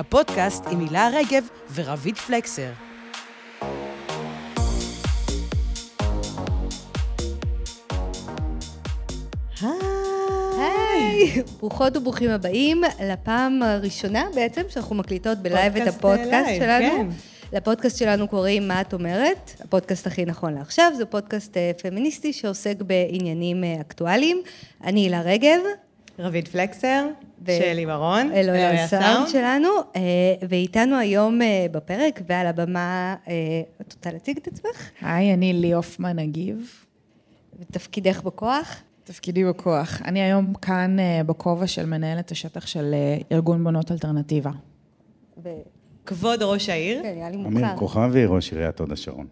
הפודקאסט עם הילה רגב ורביד פלקסר. היי, ברוכות וברוכים הבאים לפעם הראשונה בעצם שאנחנו מקליטות ב live את הפודקאסט שלנו. כן. לפודקאסט שלנו קוראים מה את אומרת, הפודקאסט הכי נכון לעכשיו, זה פודקאסט אה, פמיניסטי שעוסק בעניינים אה, אקטואליים. אני הילה רגב, רביד פלקסר, ו- שלי ברון, אלוהי הסאונד שלנו, אה, ואיתנו היום אה, בפרק ועל הבמה, אה, את רוצה להציג את עצמך? היי, אני לי הופמן אגיב, ותפקידך בכוח? תפקידי בכוח. אני היום כאן בכובע של מנהלת השטח של ארגון בונות אלטרנטיבה. ו... כבוד ראש העיר. כן, נראה לי אמיר מוכר. כוכבי, ראש עיריית הוד השרון.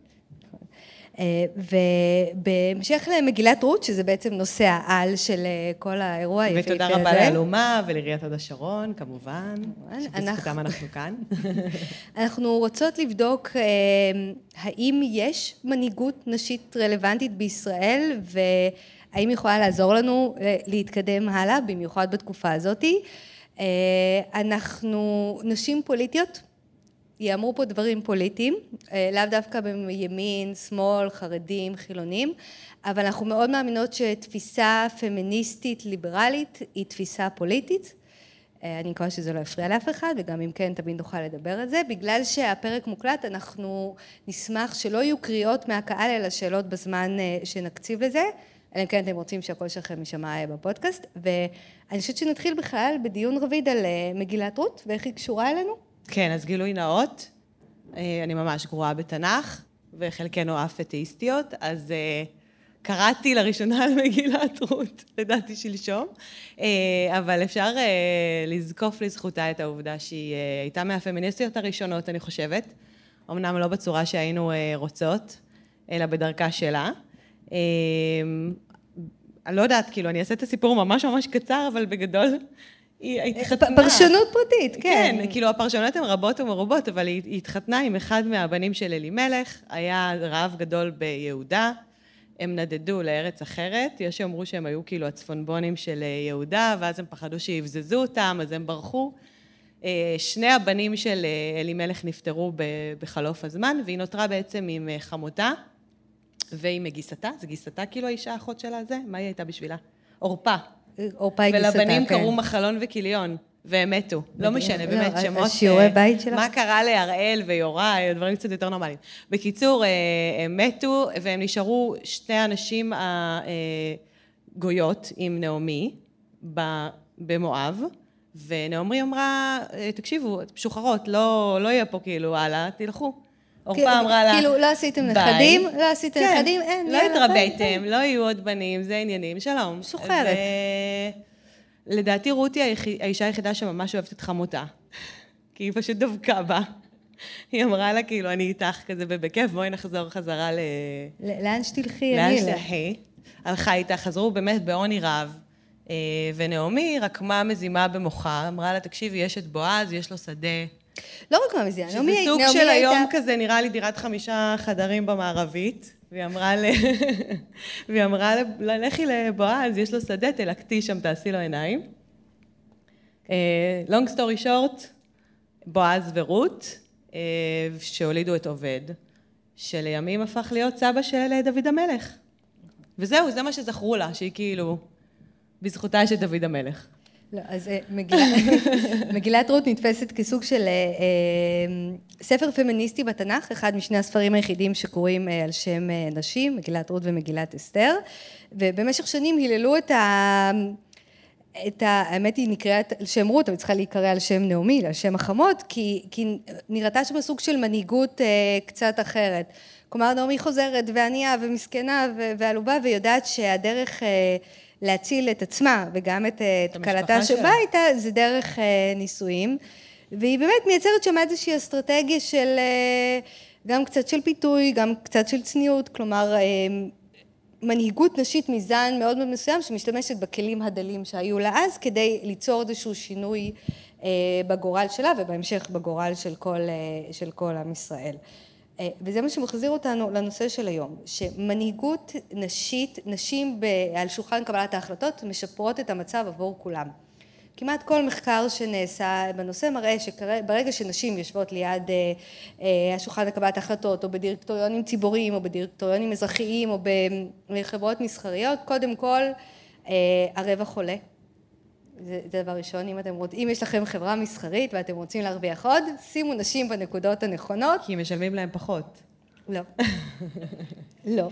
אה, ובהמשך למגילת רות, שזה בעצם נושא העל של אה, כל האירוע היפהפה הזה. ותודה רבה לאלומה ולעיריית הוד השרון, כמובן, שבזכותם אנחנו כאן. אנחנו רוצות לבדוק אה, האם יש מנהיגות נשית רלוונטית בישראל, והאם יכולה לעזור לנו להתקדם הלאה, במיוחד בתקופה הזאת. אנחנו נשים פוליטיות, ייאמרו פה דברים פוליטיים, אה, לאו דווקא בימין, שמאל, חרדים, חילונים, אבל אנחנו מאוד מאמינות שתפיסה פמיניסטית ליברלית היא תפיסה פוליטית. אה, אני מקווה שזה לא יפריע לאף אחד, וגם אם כן, תמיד נוכל לדבר על זה. בגלל שהפרק מוקלט, אנחנו נשמח שלא יהיו קריאות מהקהל, אלא שאלות בזמן אה, שנקציב לזה, אלא אם כן אתם רוצים שהקול שלכם יישמע בפודקאסט. ואני חושבת שנתחיל בכלל בדיון רביד על מגילת רות, ואיך היא קשורה אלינו. כן, אז גילוי נאות, אה, אני ממש גרועה בתנ"ך, וחלקנו אף אתאיסטיות, אז אה, קראתי לראשונה על מגילת רות, לדעתי שלשום, אה, אבל אפשר לזקוף לזכותה את העובדה שהיא הייתה מהפמיניסטיות הראשונות, אני חושבת, אמנם לא בצורה שהיינו רוצות, אלא בדרכה שלה. אני לא יודעת, כאילו, אני אעשה את הסיפור ממש ממש קצר, אבל בגדול, היא התחתנה. פרשנות פרטית, כן. כן, כאילו הפרשנויות הן רבות ומרובות, אבל היא, התחתנה עם אחד מהבנים של אלימלך, היה רעב גדול ביהודה, הם נדדו לארץ אחרת, יש שאמרו שהם היו כאילו הצפונבונים של אה, יהודה, ואז הם פחדו שיבזזו אותם, אז הם ברחו. אה, שני הבנים של אה, אלימלך נפטרו בחלוף הזמן, והיא נותרה בעצם עם אה, חמותה ועם גיסתה, זה גיסתה כאילו האישה האחות שלה זה? מה היא הייתה בשבילה? עורפה. היא גיסתה, ולבנים כן. קראו מחלון וכיליון, והם מתו. לא. משנה, לא, באמת, שמות... השיעורי אה, בית שלך? מה קרה להראל ויוראי, דברים קצת יותר נורמליים. בקיצור, אה, הם מתו, והם נשארו שתי הנשים הגויות עם נעמי במואב, ונעמי אמרה, אה, תקשיבו, משוחררות, לא לא יהיה פה כאילו, הלאה, תלכו. עורפה אמרה לה... כאילו, לא עשיתם. נכדים, לא עשיתם כן, נכדים, אין, לא התרביתם, לא יהיו עוד בנים, זה עניינים, שלום. משוחררת. ו- לדעתי רותי האישה היחידה שממש אוהבת את חמותה. כי היא פשוט דבקה בה. היא אמרה לה, כאילו, אני איתך כזה בכיף, בואי נחזור חזרה ל... לאן שתלכי, לאן אני אלך. שתלכי. הלכה איתה, חזרו באמת בעוני רב. אה, ונעמי רקמה מזימה במוחה, אמרה לה, תקשיבי, יש את בועז, יש לו שדה. לא רק מהמזיעה, שזה נעמי סוג נעמי של הייתה- היום כזה, נראה לי דירת חמישה חדרים במערבית, והיא אמרה ל... והיא אמרה ל... לכי לבועז, יש לו שדה, תלקטי שם, תעשי לו עיניים. לונג סטורי שורט, בועז ורות, אה, שהולידו את עובד, שלימים הפך להיות סבא של אה, דוד המלך. וזהו, זה מה שזכרו לה, שהיא כאילו, בזכותה יש את דוד המלך. לא, אז אה, מגילת רות נתפסת כסוג של אה, אה, ספר פמיניסטי בתנ"ך, אחד משני הספרים היחידים שקוראים על שם נשים, מגילת רות ומגילת אסתר, ובמשך שנים היללו את ה... את ה... האמת היא נקראת על שם רות, אבל צריכה להיקרא על שם נעמי, על שם החמות, כי, כי נראתה שם סוג של מנהיגות אה, קצת אחרת. כלומר, נעמי חוזרת וענייה ומסכנה ועלובה, ויודעת שהדרך אה, להציל את עצמה וגם את, אה, את כלתה. שבאה איתה, זה דרך אה, נישואים. והיא באמת מייצרת שם איזושהי אסטרטגיה של אה, גם קצת של פיתוי, גם קצת של צניעות, כלומר אה, מנהיגות נשית מזן מאוד מאוד מסוים שמשתמשת בכלים הדלים שהיו לה אז כדי ליצור איזשהו שינוי אה, בגורל שלה ובהמשך בגורל של כל, אה, של כל עם ישראל. אה, וזה מה שמחזיר אותנו לנושא של היום, שמנהיגות נשית, נשים ב- על שולחן קבלת ההחלטות משפרות את המצב עבור כולם. כמעט כל מחקר שנעשה בנושא מראה שברגע שנשים יושבות ליד אה, אה, השולחן לקבלת החלטות או בדירקטוריונים ציבוריים או בדירקטוריונים אזרחיים או בחברות מסחריות, קודם כל אה, הרווח עולה. זה, זה דבר ראשון, אם אתם רוצים, אם יש לכם חברה מסחרית ואתם רוצים להרוויח עוד, שימו נשים בנקודות הנכונות. כי משלמים להם פחות. לא. לא.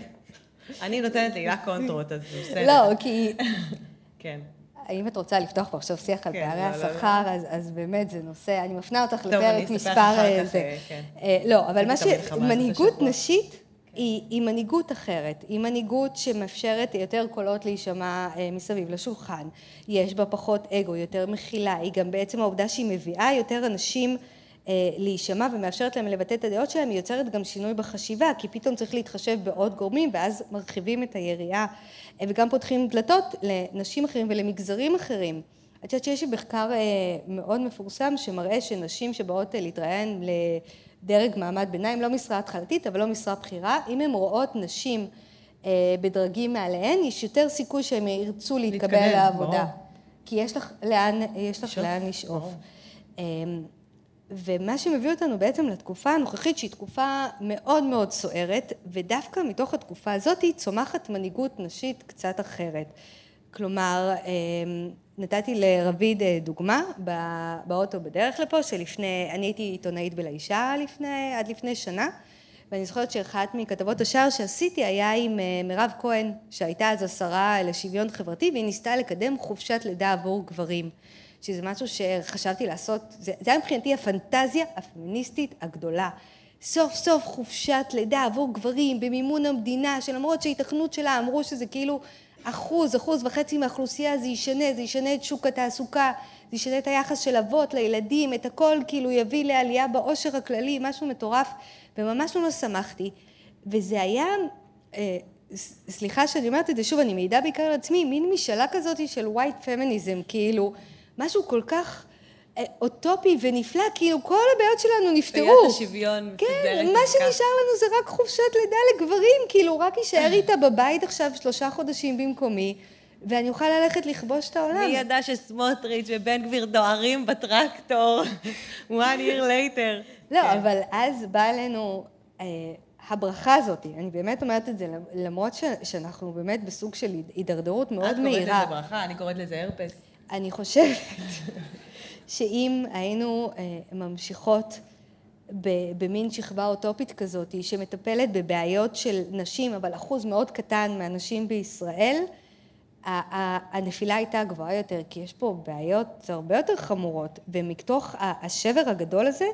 אני נותנת להילה קונטרות, אז בסדר. לא, כי... כן. האם את רוצה לפתוח פה עכשיו שיח על כן, פערי לא, לא, לא. השכר, אז, אז באמת זה נושא, אני מפנה אותך טוב, אני לפרק אספר לך מספר... אחר אה, כך. אה, כן. אה, לא, אבל מה שמנהיגות השבוע. נשית היא, היא מנהיגות אחרת, היא מנהיגות שמאפשרת יותר קולות להישמע אה, מסביב לשולחן, יש בה פחות אגו, יותר מכילה, היא גם בעצם העובדה שהיא מביאה יותר אנשים אה, להישמע ומאפשרת להם לבטא את הדעות שלהם, היא יוצרת גם שינוי בחשיבה, כי פתאום צריך להתחשב בעוד גורמים ואז מרחיבים את היריעה. אה, וגם פותחים דלתות לנשים אחרים ולמגזרים אחרים. את יודעת שיש מחקר מאוד מפורסם שמראה שנשים שבאות להתראיין לדרג מעמד ביניים, לא משרה התחלתית אבל לא משרה בכירה, אם הן רואות נשים אה, בדרגים מעליהן, יש יותר סיכוי שהן ירצו להתקבל להתקדם, לעבודה. ברור. כי יש לך לאן, יש לך לשאוף, לאן לשאוף. אמ, ומה שמביא אותנו בעצם לתקופה הנוכחית שהיא תקופה מאוד מאוד סוערת ודווקא מתוך התקופה הזאת צומחת מנהיגות נשית קצת אחרת. כלומר אמ, נתתי לרביד אה, דוגמה באוטו בדרך לפה שלפני, אני הייתי עיתונאית בלאישה לפני, עד לפני שנה ואני זוכרת שאחת מכתבות השער שעשיתי היה עם אה, מירב כהן שהייתה אז השרה לשוויון חברתי והיא ניסתה לקדם חופשת לידה עבור גברים שזה משהו שחשבתי לעשות, זה, זה היה מבחינתי הפנטזיה הפמיניסטית הגדולה. סוף סוף חופשת לידה עבור גברים במימון המדינה, שלמרות שההיתכנות שלה אמרו שזה כאילו אחוז, אחוז וחצי מהאוכלוסייה, זה ישנה, זה ישנה את שוק התעסוקה, זה ישנה את היחס של אבות לילדים, את הכל כאילו יביא לעלייה בעושר הכללי, משהו מטורף, וממש ממש שמחתי. וזה היה, אה, סליחה שאני אומרת את זה שוב, אני מעידה בעיקר על עצמי, מין משאלה כזאת של white feminism, כאילו, משהו כל כך אוטופי ונפלא, כאילו כל הבעיות שלנו נפתרו. בעיית השוויון כן, מה. שנשאר לנו זה רק חופשת לידה לגברים, כאילו רק יישאר איתה בבית עכשיו שלושה חודשים במקומי, ואני אוכל ללכת לכבוש את העולם. מי ידע שסמוטריץ' ובן גביר דוהרים בטרקטור one year later. לא, כן. אבל אז באה אלינו אה, הברכה הזאת, אני באמת אומרת את זה, למרות ש, שאנחנו באמת בסוג של הידרדרות מאוד את קוראת מהירה. לזה ברכה, אני קוראת לזה הרפס. אני חושבת שאם היינו אה, ממשיכות במין שכבה אוטופית כזאת שמטפלת בבעיות של נשים, אבל אחוז מאוד קטן מהנשים בישראל, הנפילה הייתה גבוהה יותר, כי יש פה בעיות הרבה יותר חמורות, ומתוך השבר הגדול הזה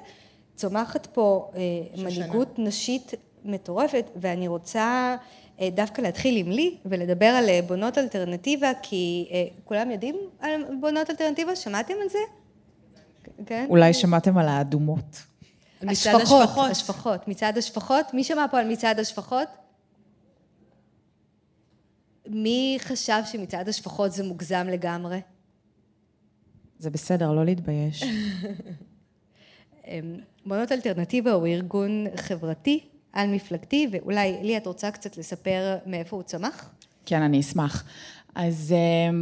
צומחת פה אה, מנהיגות נשית מטורפת, ואני רוצה אה, דווקא להתחיל עם לי ולדבר על בונות אלטרנטיבה, כי כולם יודעים על בונות אלטרנטיבה? שמעתם על זה? כן? אולי שמעתם על האדומות. מצעד השפחות, השפחות. מצעד השפחות. מי שמע פה על מצעד השפחות? מי חשב שמצעד השפחות זה מוגזם לגמרי? זה בסדר, לא להתבייש. אמ, בונות אלטרנטיבה הוא ארגון חברתי, על-מפלגתי, ואולי לי את רוצה קצת לספר מאיפה הוא צמח? כן, אני אשמח. אז אה,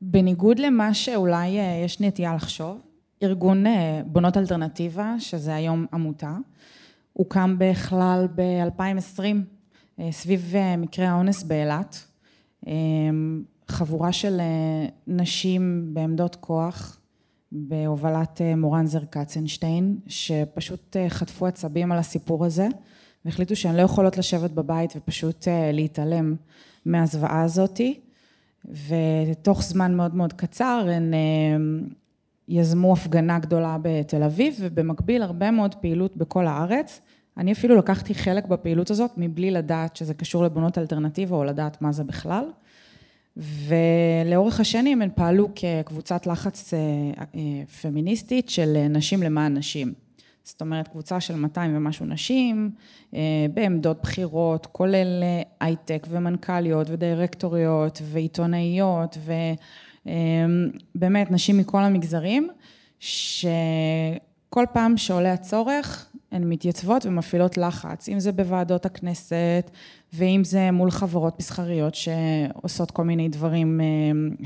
בניגוד למה שאולי אה, יש נטייה לחשוב, ארגון אה, בונות אלטרנטיבה, שזה היום עמותה, הוקם בכלל ב-2020, אה, סביב אה, מקרה האונס באילת. חבורה של נשים בעמדות כוח, בהובלת מורן זר קצנשטיין, שפשוט חטפו עצבים על הסיפור הזה, והחליטו שהן לא יכולות לשבת בבית ופשוט להתעלם מהזוועה הזאתי, ותוך זמן מאוד מאוד קצר הן יזמו הפגנה גדולה בתל אביב, ובמקביל הרבה מאוד פעילות בכל הארץ. אני אפילו לקחתי חלק בפעילות הזאת מבלי לדעת שזה קשור לבונות אלטרנטיבה או לדעת מה זה בכלל. ולאורך השנים הן פעלו כקבוצת לחץ אה, אה, פמיניסטית של נשים למען נשים. זאת אומרת, קבוצה של 200 ומשהו נשים, אה, בעמדות בכירות, כולל הייטק ומנכ"ליות ודירקטוריות ועיתונאיות ובאמת נשים מכל המגזרים, שכל פעם שעולה הצורך, הן מתייצבות ומפעילות לחץ, אם זה בוועדות הכנסת, ואם זה מול חברות מסחריות שעושות כל מיני דברים אה,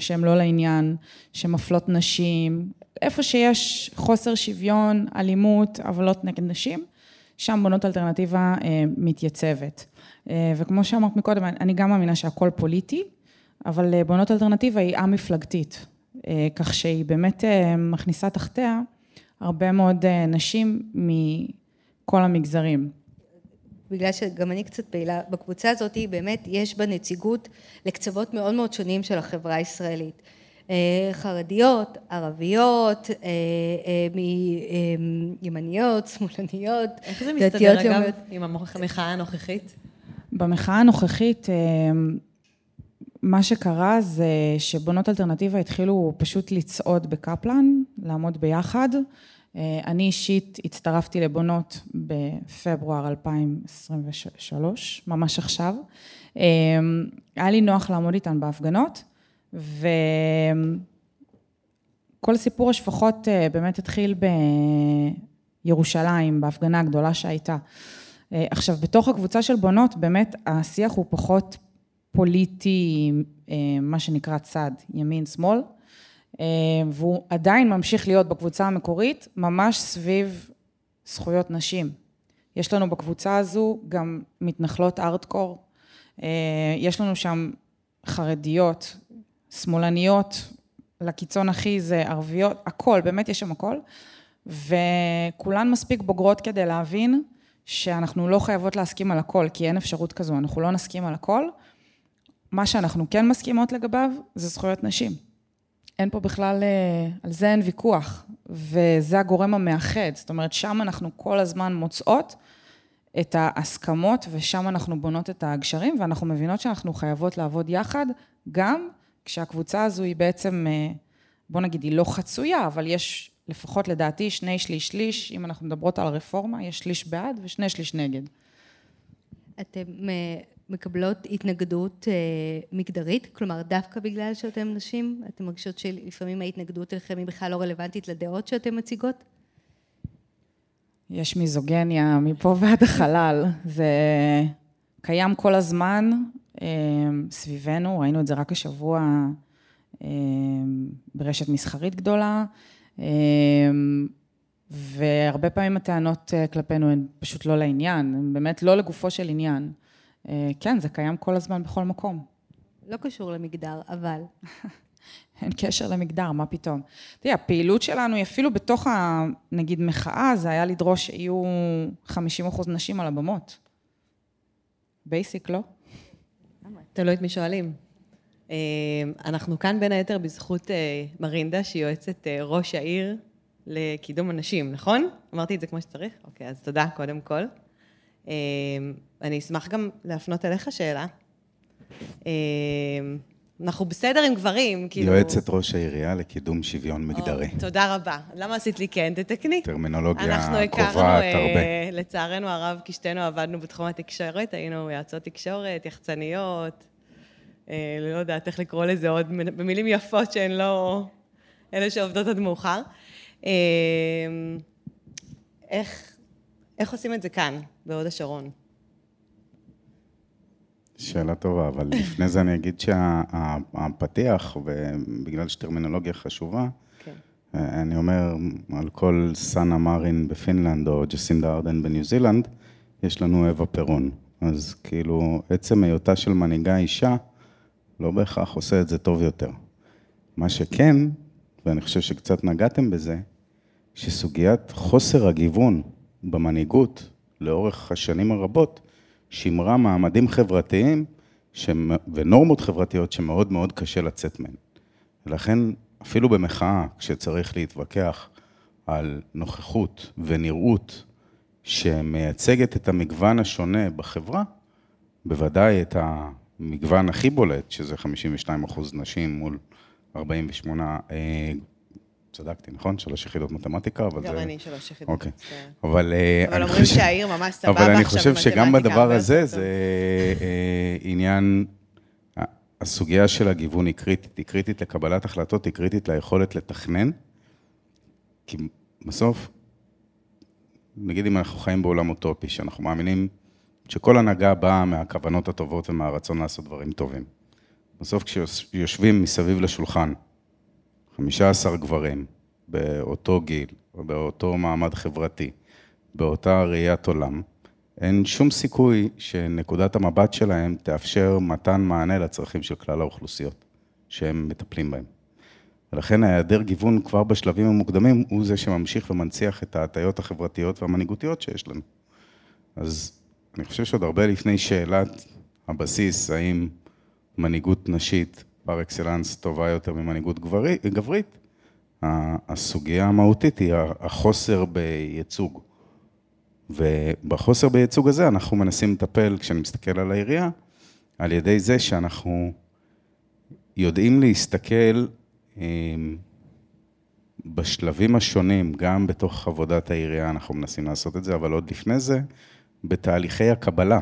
שהם לא לעניין, שמפלות נשים, איפה שיש חוסר שוויון, אלימות, עוולות נגד נשים, שם בונות אלטרנטיבה אה, מתייצבת. וכמו שאמרת מקודם, אני גם מאמינה שהכל פוליטי, אבל בונות אלטרנטיבה היא א-מפלגתית, כך שהיא באמת מכניסה תחתיה הרבה מאוד נשים מכל המגזרים. בגלל שגם אני קצת פעילה בקבוצה הזאת, באמת יש בה נציגות לקצוות מאוד מאוד שונים של החברה הישראלית. אה, חרדיות, ערביות, אה, אה, מימניות, שמאלניות, איך זה מסתדר אגב עם המחאה הנוכחית? במחאה הנוכחית, מה שקרה זה שבונות אלטרנטיבה התחילו פשוט לצעוד בקפלן, לעמוד ביחד. אני אישית הצטרפתי לבונות בפברואר 2023, ממש עכשיו. היה לי נוח לעמוד איתן בהפגנות. וכל סיפור השפחות אה, באמת התחיל בירושלים, בהפגנה הגדולה שהייתה. אה, עכשיו, בתוך הקבוצה של בונות, באמת השיח הוא פחות פוליטי, אה, מה שנקרא צד, ימין-שמאל, והוא עדיין ממשיך להיות בקבוצה המקורית, ממש סביב זכויות נשים. יש לנו בקבוצה הזו גם מתנחלות ארטקור, יש לנו שם חרדיות, שמאלניות, לקיצון הכי זה ערביות, הכל, באמת יש שם הכל, וכולן מספיק בוגרות כדי להבין שאנחנו לא חייבות להסכים על הכל, כי אין אפשרות כזו, אנחנו לא נסכים על הכל. מה שאנחנו כן מסכימות לגביו זה זכויות נשים. אין פה בכלל, אה, על זה אין ויכוח, וזה הגורם המאחד, זאת אומרת, שם אנחנו כל הזמן מוצאות את ההסכמות, ושם אנחנו בונות את הגשרים, ואנחנו מבינות שאנחנו חייבות לעבוד יחד, גם כשהקבוצה הזו היא בעצם, אה, בוא נגיד, היא לא חצויה, אבל יש לפחות לדעתי שני שליש שליש, אם אנחנו מדברות על הרפורמה, יש שליש בעד ושני שליש נגד. אתם אה, מקבלות התנגדות אה, מגדרית? כלומר, דווקא בגלל שאתן נשים, אתן מרגישות שלפעמים ההתנגדות אליכם היא בכלל לא רלוונטית לדעות שאתן מציגות? יש מיזוגניה מפה ועד החלל. זה קיים כל הזמן, אמ, סביבנו, ראינו את זה רק השבוע אמ, ברשת מסחרית גדולה, אמ, והרבה פעמים הטענות אה, כלפינו הן פשוט לא לעניין, הן באמת לא לגופו של עניין. אה, כן, זה קיים כל הזמן בכל מקום. לא קשור למגדר, אבל... אין קשר למגדר, מה פתאום. תראי, הפעילות שלנו היא אפילו בתוך, ה, נגיד, מחאה, זה היה לדרוש שיהיו 50 אחוז נשים על הבמות. basic, לא? תלוי את מי שואלים. אה, אנחנו כאן בין היתר בזכות אה, מרינדה, שהיא יועצת ראש העיר לקידום הנשים, נכון? אמרתי את זה כמו שצריך? אוקיי, אז תודה קודם כל. אני אשמח גם להפנות אליך שאלה. אנחנו בסדר עם גברים, כאילו... יועצת ראש העירייה לקידום שוויון מגדרי. או, תודה רבה. למה עשית לי כן? תתקני. טרמינולוגיה קובעת הרבה. אנחנו הכרנו, לצערנו הרב, כי שתינו עבדנו בתחום התקשורת, היינו יועצות תקשורת, יחצניות, אה, לא יודעת איך לקרוא לזה עוד, במילים יפות שהן לא אלה שעובדות עד מאוחר. אה, איך, איך עושים את זה כאן, בהוד השרון? שאלה טובה, אבל לפני זה אני אגיד שהפתיח, ובגלל שטרמינולוגיה חשובה, כן. אני אומר, על כל סאנה מרין בפינלנד או ג'סינדה ארדן בניו זילנד, יש לנו אווה פירון. אז כאילו, עצם היותה של מנהיגה אישה, לא בהכרח עושה את זה טוב יותר. מה שכן, ואני חושב שקצת נגעתם בזה, שסוגיית חוסר הגיוון במנהיגות לאורך השנים הרבות, שימרה מעמדים חברתיים ש... ונורמות חברתיות שמאוד מאוד קשה לצאת מהן. ולכן, אפילו במחאה, כשצריך להתווכח על נוכחות ונראות שמייצגת את המגוון השונה בחברה, בוודאי את המגוון הכי בולט, שזה 52 אחוז נשים מול 48 צדקתי, נכון? שלוש יחידות מתמטיקה, אבל גם זה... גם אני שלוש יחידות. אוקיי. אבל אה, אבל אומרים חושב... שהעיר ממש סבבה עכשיו אבל אני חושב שגם בדבר הזה, זה אה, עניין... הסוגיה של הגיוון היא קריטית, היא קריטית לקבלת החלטות, היא קריטית ליכולת לתכנן, כי בסוף, נגיד אם אנחנו חיים בעולם אוטופי, שאנחנו מאמינים שכל הנהגה באה מהכוונות הטובות ומהרצון לעשות דברים טובים. בסוף כשיושבים מסביב לשולחן, 15 גברים, באותו גיל, או באותו מעמד חברתי, באותה ראיית עולם, אין שום סיכוי שנקודת המבט שלהם תאפשר מתן מענה לצרכים של כלל האוכלוסיות שהם מטפלים בהם. ולכן ההיעדר גיוון כבר בשלבים המוקדמים הוא זה שממשיך ומנציח את ההטיות החברתיות והמנהיגותיות שיש לנו. אז אני חושב שעוד הרבה לפני שאלת הבסיס, האם מנהיגות נשית פר אקסלנס טובה יותר ממנהיגות גברית, הסוגיה המהותית היא החוסר בייצוג. ובחוסר בייצוג הזה אנחנו מנסים לטפל, כשאני מסתכל על העירייה, על ידי זה שאנחנו יודעים להסתכל אמ, בשלבים השונים, גם בתוך עבודת העירייה אנחנו מנסים לעשות את זה, אבל עוד לפני זה, בתהליכי הקבלה,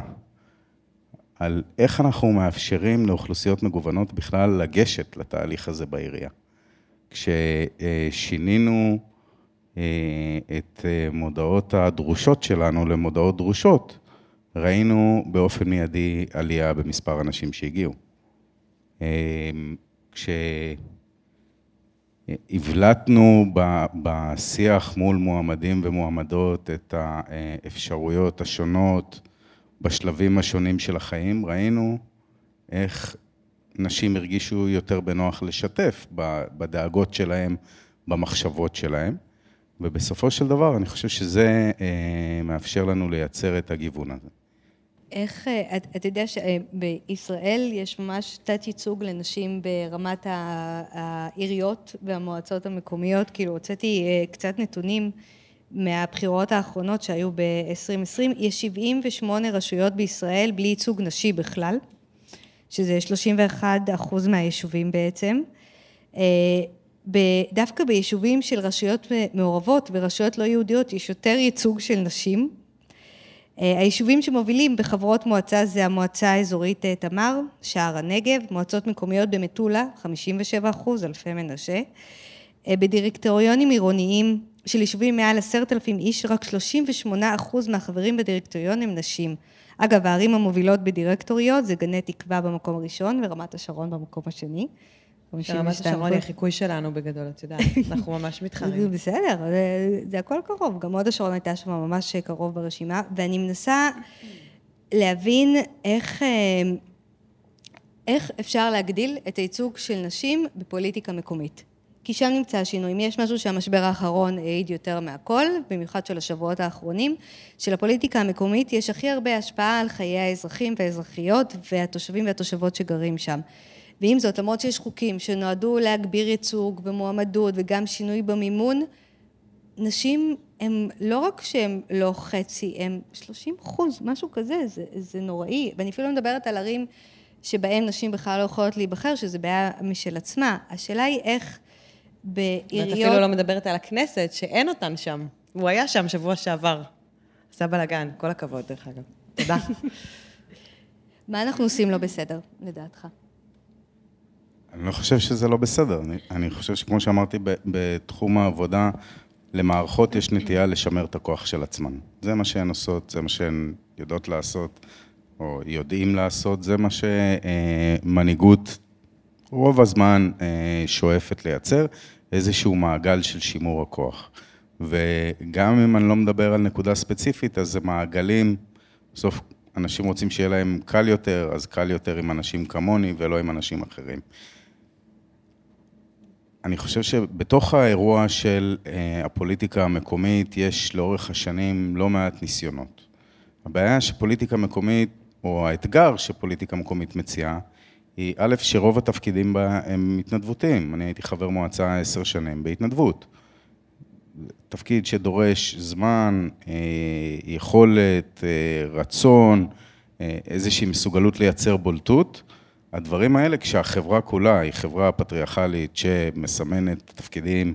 על איך אנחנו מאפשרים לאוכלוסיות מגוונות בכלל לגשת לתהליך הזה בעירייה. כששינינו אה, את אה, מודעות הדרושות שלנו למודעות דרושות, ראינו באופן מיידי עלייה במספר האנשים שהגיעו. אה, כשהבלטנו בשיח מול מועמדים ומועמדות את האפשרויות השונות בשלבים השונים של החיים, ראינו איך נשים הרגישו יותר בנוח לשתף בדאגות שלהם, במחשבות שלהם. ובסופו של דבר, אני חושב שזה אה, מאפשר לנו לייצר את הגיוון הזה. איך, אה, אתה את יודע שבישראל יש ממש תת ייצוג לנשים ברמת העיריות והמועצות המקומיות, כאילו הוצאתי אה, קצת נתונים מהבחירות האחרונות שהיו ב-2020, יש 78 רשויות בישראל בלי ייצוג נשי בכלל, שזה 31 אחוז מהיישובים בעצם. דווקא ביישובים של רשויות מעורבות ורשויות לא יהודיות יש יותר ייצוג של נשים. אה, היישובים שמובילים בחברות מועצה זה המועצה האזורית אה, תמר, שער הנגב, מועצות מקומיות במטולה, 57 אחוז, אלפי מנשה. אה, בדירקטוריונים עירוניים של יישובים מעל עשרת אלפים איש, רק 38 אחוז מהחברים בדירקטוריון הם נשים. אגב, הערים המובילות בדירקטוריות זה גני תקווה במקום הראשון ורמת השרון במקום השני. רמת השרון היא החיקוי שלנו בגדול, את יודעת, אנחנו ממש מתחרים. בסדר, זה, זה הכל קרוב, גם הוד השרון הייתה שם ממש קרוב ברשימה, ואני מנסה להבין איך, אה, איך אפשר להגדיל את הייצוג של נשים בפוליטיקה מקומית. כי שם נמצא השינוי. אם יש משהו שהמשבר האחרון העיד יותר מהכל, במיוחד של השבועות האחרונים, שלפוליטיקה המקומית יש הכי הרבה השפעה על חיי האזרחים והאזרחיות והתושבים והתושבות שגרים שם. ועם זאת, למרות שיש חוקים שנועדו להגביר ייצוג ומועמדות וגם שינוי במימון, נשים הם לא רק שהם לא חצי, הם 30 אחוז, משהו כזה, זה, זה נוראי. ואני אפילו לא מדברת על ערים שבהן נשים בכלל לא יכולות להיבחר, שזה בעיה משל עצמה. השאלה היא איך בעיריות... ואת אפילו לא מדברת על הכנסת, שאין אותן שם. הוא היה שם שבוע שעבר. עשה בלאגן, כל הכבוד, דרך אגב. תודה. מה אנחנו עושים לא בסדר, לדעתך? אני לא חושב שזה לא בסדר. אני, אני חושב שכמו שאמרתי, ב, בתחום העבודה, למערכות יש נטייה לשמר את הכוח של עצמן. זה מה שהן עושות, זה מה שהן יודעות לעשות, או יודעים לעשות, זה מה שמנהיגות רוב הזמן אה, שואפת לייצר, איזשהו מעגל של שימור הכוח. וגם אם אני לא מדבר על נקודה ספציפית, אז זה מעגלים, בסוף אנשים רוצים שיהיה להם קל יותר, אז קל יותר עם אנשים כמוני ולא עם אנשים אחרים. אני חושב שבתוך האירוע של אה, הפוליטיקה המקומית יש לאורך השנים לא מעט ניסיונות. הבעיה שפוליטיקה מקומית, או האתגר שפוליטיקה מקומית מציעה, היא א', שרוב התפקידים בה הם התנדבותיים. אני הייתי חבר מועצה עשר שנים בהתנדבות. תפקיד שדורש זמן, אה, יכולת, אה, רצון, איזושהי מסוגלות לייצר בולטות. הדברים האלה, כשהחברה כולה היא חברה פטריארכלית שמסמנת תפקידים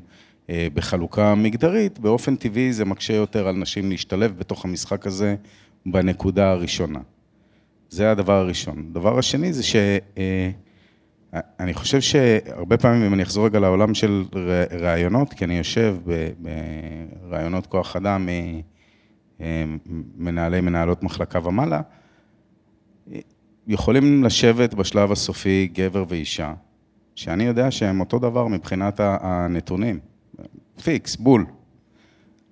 אה, בחלוקה מגדרית, באופן טבעי זה מקשה יותר על נשים להשתלב בתוך המשחק הזה בנקודה הראשונה. זה הדבר הראשון. הדבר השני זה שאני אה, חושב שהרבה פעמים, אם אני אחזור רגע לעולם של ראיונות, כי אני יושב בראיונות כוח אדם מנהלי, מנהלות מחלקה ומעלה, יכולים לשבת בשלב הסופי גבר ואישה, שאני יודע שהם אותו דבר מבחינת הנתונים. פיקס, בול.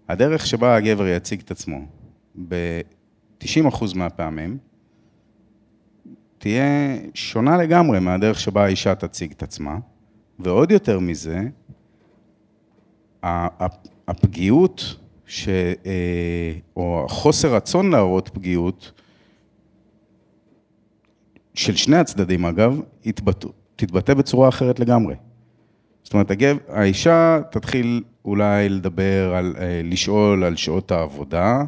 הדרך שבה הגבר יציג את עצמו ב-90% מהפעמים, תהיה שונה לגמרי מהדרך שבה האישה תציג את עצמה, ועוד יותר מזה, הפגיעות, ש... אה, או חוסר רצון להראות פגיעות, של שני הצדדים אגב, יתבטא, תתבטא בצורה אחרת לגמרי. זאת אומרת, הגב, האישה תתחיל אולי לדבר על, אה, לשאול על שעות העבודה,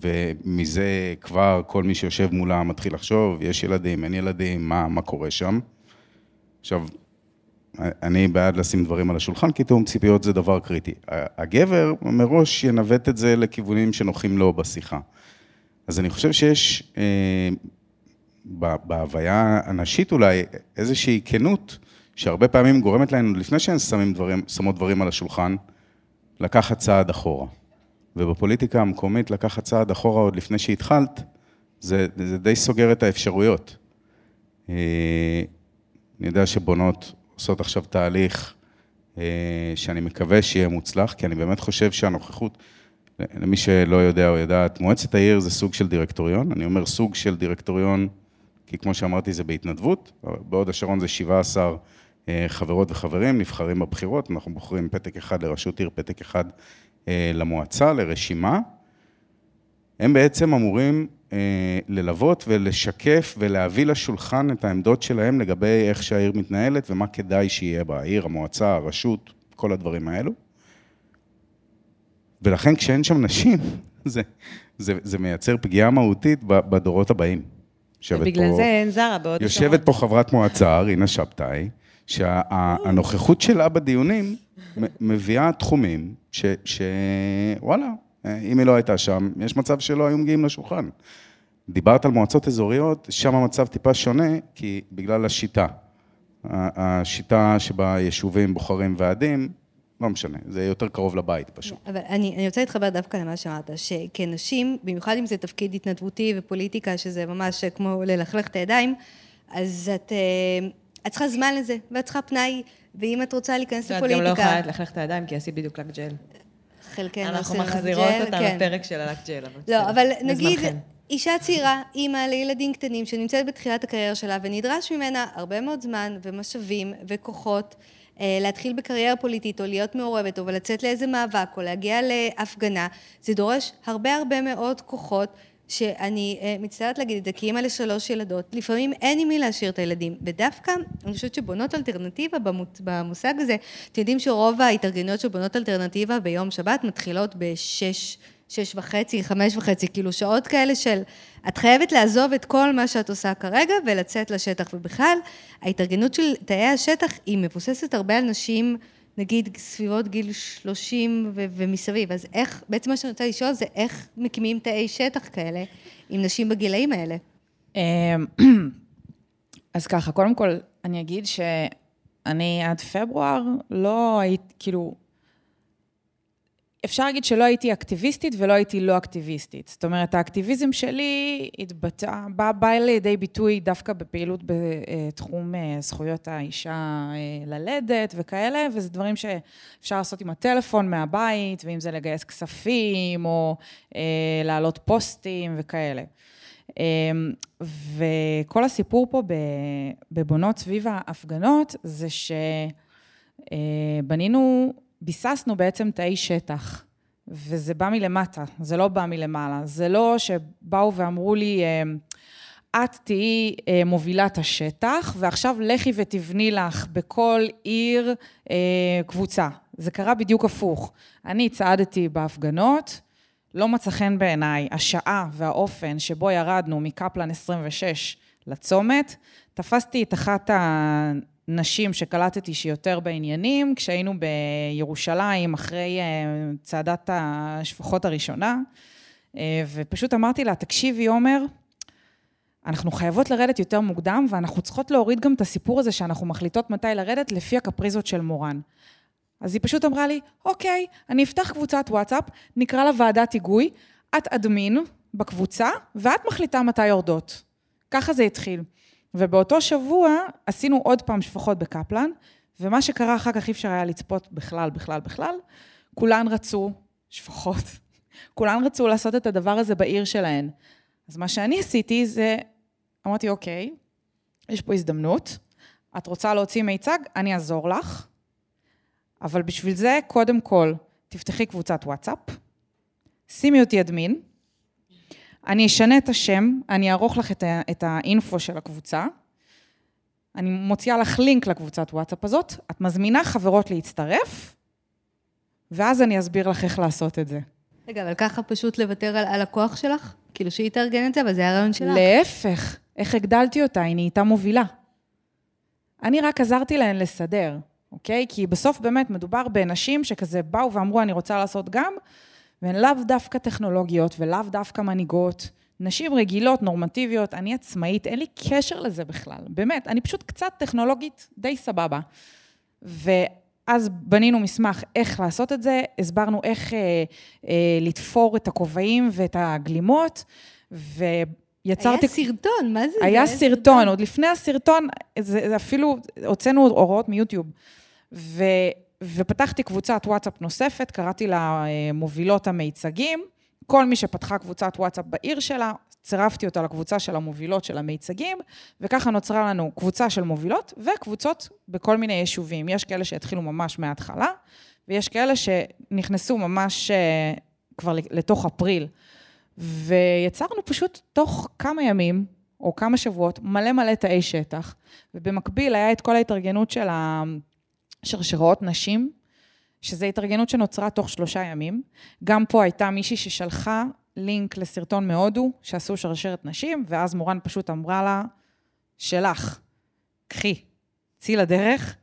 ומזה כבר כל מי שיושב מולה מתחיל לחשוב, יש ילדים, אין ילדים, מה, מה קורה שם. עכשיו, אני בעד לשים דברים על השולחן, כי תיאום ציפיות זה דבר קריטי. הגבר מראש ינווט את זה לכיוונים שנוחים לו בשיחה. אז אני חושב שיש אה, בהוויה הנשית אולי איזושהי כנות, שהרבה פעמים גורמת להן, לפני שהן שמות דברים על השולחן, לקחת צעד אחורה. ובפוליטיקה המקומית לקחת צעד אחורה עוד לפני שהתחלת, זה, זה די סוגר את האפשרויות. אה, אני יודע שבונות עושות עכשיו תהליך אה, שאני מקווה שיהיה מוצלח, כי אני באמת חושב שהנוכחות, למי שלא יודע או יודעת, מועצת העיר זה סוג של דירקטוריון, אני אומר סוג של דירקטוריון, כי כמו שאמרתי זה בהתנדבות, בעוד השרון זה 17 אה, חברות וחברים, נבחרים בבחירות, אנחנו בוחרים פתק אחד לראשות עיר, פתק אחד למועצה, לרשימה. הם בעצם אמורים אה, ללוות ולשקף ולהביא לשולחן את העמדות שלהם לגבי איך שהעיר מתנהלת ומה כדאי שיהיה בה, העיר, המועצה, הרשות, כל הדברים האלו. ולכן כשאין שם נשים, זה, זה, זה מייצר פגיעה מהותית בדורות הבאים. ובגלל פה, זה אין זרה בעוד. יושבת פה חברת מועצה, רינה שבתאי, שהנוכחות שלה בדיונים מביאה תחומים שוואלה, אם היא לא הייתה שם, יש מצב שלא היו מגיעים לשולחן. דיברת על מועצות אזוריות, שם המצב טיפה שונה, כי בגלל השיטה. השיטה שבה יישובים בוחרים ועדים, לא משנה, זה יותר קרוב לבית פשוט. אבל אני, אני רוצה להתחבר דווקא למה שאמרת, שכנשים, במיוחד אם זה תפקיד התנדבותי ופוליטיקה, שזה ממש כמו ללכלך את הידיים, אז את, אה, את צריכה זמן לזה, ואת צריכה פנאי, ואם את רוצה להיכנס לפוליטיקה... את גם לא יכולה ללכלך את הידיים, כי עשית בדיוק לק ג'ל. חלקנו אנחנו מחזירות אותה כן. לפרק של הלק ג'ל. לא, אבל נגיד, אישה צעירה, אימא לילדים קטנים, שנמצאת בתחילת הקריירה שלה, ונדרש ממנה הרבה מאוד זמן ומשאבים וכוחות אה, להתחיל בקריירה פוליטית, או להיות מעורבת, או לצאת לאיזה מאבק, או להגיע להפגנה, זה דורש הרבה הרבה מאוד כוחות. שאני אה, מצטערת להגיד את זה, כי אימא לשלוש ילדות, לפעמים אין עם מי להשאיר את הילדים. ודווקא, אני חושבת שבונות אלטרנטיבה במושג הזה, אתם יודעים שרוב ההתארגנויות של בונות אלטרנטיבה ביום שבת מתחילות בשש, שש וחצי, חמש וחצי, כאילו שעות כאלה של, את חייבת לעזוב את כל מה שאת עושה כרגע ולצאת לשטח. ובכלל, ההתארגנות של תאי השטח היא מבוססת הרבה על נשים נגיד סביבות גיל 30 ו- ומסביב, אז איך, בעצם מה שאני רוצה לשאול זה איך מקימים תאי שטח כאלה עם נשים בגילאים האלה? אמ, אז ככה, קודם כל, אני אגיד שאני עד פברואר לא הייתי, כאילו, אפשר להגיד שלא הייתי אקטיביסטית ולא הייתי לא אקטיביסטית. זאת אומרת, האקטיביזם שלי התבטא, בא, בא לידי ביטוי דווקא בפעילות בתחום אה, זכויות האישה אה, ללדת וכאלה, וזה דברים שאפשר לעשות עם הטלפון מהבית, ואם זה לגייס כספים, או אה, להעלות פוסטים וכאלה. אה, וכל הסיפור פה בבונות סביב ההפגנות, זה שבנינו ביססנו בעצם תאי שטח, וזה בא מלמטה, זה לא בא מלמעלה. זה לא שבאו ואמרו לי, אה, את תהיי אה, מובילת השטח, ועכשיו לכי ותבני לך בכל עיר אה, קבוצה. זה קרה בדיוק הפוך. אני צעדתי בהפגנות, לא מצא חן בעיניי השעה והאופן שבו ירדנו מקפלן 26 לצומת, תפסתי את אחת נשים שקלטתי שיותר בעניינים, כשהיינו בירושלים אחרי אה, צעדת השפחות הראשונה, אה, ופשוט אמרתי לה, תקשיבי, עומר, אנחנו חייבות לרדת יותר מוקדם, ואנחנו צריכות להוריד גם את הסיפור הזה שאנחנו מחליטות מתי לרדת לפי הקפריזות של מורן. אז היא פשוט אמרה לי, אוקיי, אני אפתח קבוצת וואטסאפ, נקרא לה ועדת היגוי, את אדמין בקבוצה, ואת מחליטה מתי יורדות. ככה זה התחיל. ובאותו שבוע עשינו עוד פעם שפחות בקפלן, ומה שקרה אחר כך אי אפשר היה לצפות בכלל, בכלל, בכלל. כולן רצו שפחות. כולן רצו לעשות את הדבר הזה בעיר שלהן. אז מה שאני עשיתי זה, אמרתי, אוקיי, יש פה הזדמנות, את רוצה להוציא מיצג, אני אעזור לך, אבל בשביל זה, קודם כל, תפתחי קבוצת וואטסאפ, שימי אותי אדמין, אני אשנה את השם, אני אערוך לך את, ה, את האינפו של הקבוצה, אני מוציאה לך לינק לקבוצת וואטסאפ הזאת, את מזמינה חברות להצטרף, ואז אני אסביר לך איך לעשות את זה. רגע, אבל ככה פשוט לוותר על הלקוח שלך? כאילו שהיא תארגן את זה, אבל זה הרעיון שלך. להפך, איך הגדלתי אותה, היא נהייתה מובילה. אני רק עזרתי להן לסדר, אוקיי? כי בסוף באמת מדובר בנשים שכזה באו ואמרו, אני רוצה לעשות גם, והן לאו דווקא טכנולוגיות ולאו דווקא מנהיגות. נשים רגילות, נורמטיביות, אני עצמאית, אין לי קשר לזה בכלל. באמת, אני פשוט קצת טכנולוגית די סבבה. ואז בנינו מסמך איך לעשות את זה, הסברנו איך אה, אה, לתפור את הכובעים ואת הגלימות, ויצרתי... היה סרטון, מה זה? היה זה סרטון, עוד לפני הסרטון, זה, זה אפילו, הוצאנו הוראות מיוטיוב. ו, ופתחתי קבוצת וואטסאפ נוספת, קראתי לה אה, מובילות המיצגים. כל מי שפתחה קבוצת וואטסאפ בעיר שלה, צירפתי אותה לקבוצה של המובילות של המיצגים, וככה נוצרה לנו קבוצה של מובילות וקבוצות בכל מיני יישובים. יש כאלה שהתחילו ממש מההתחלה, ויש כאלה שנכנסו ממש אה, כבר לתוך אפריל. ויצרנו פשוט תוך כמה ימים, או כמה שבועות, מלא מלא תאי שטח, ובמקביל היה את כל ההתארגנות של השרשראות נשים, שזו התארגנות שנוצרה תוך שלושה ימים. גם פה הייתה מישהי ששלחה לינק לסרטון מהודו, שעשו שרשרת נשים, ואז מורן פשוט אמרה לה, שלך, קחי, צאי לדרך.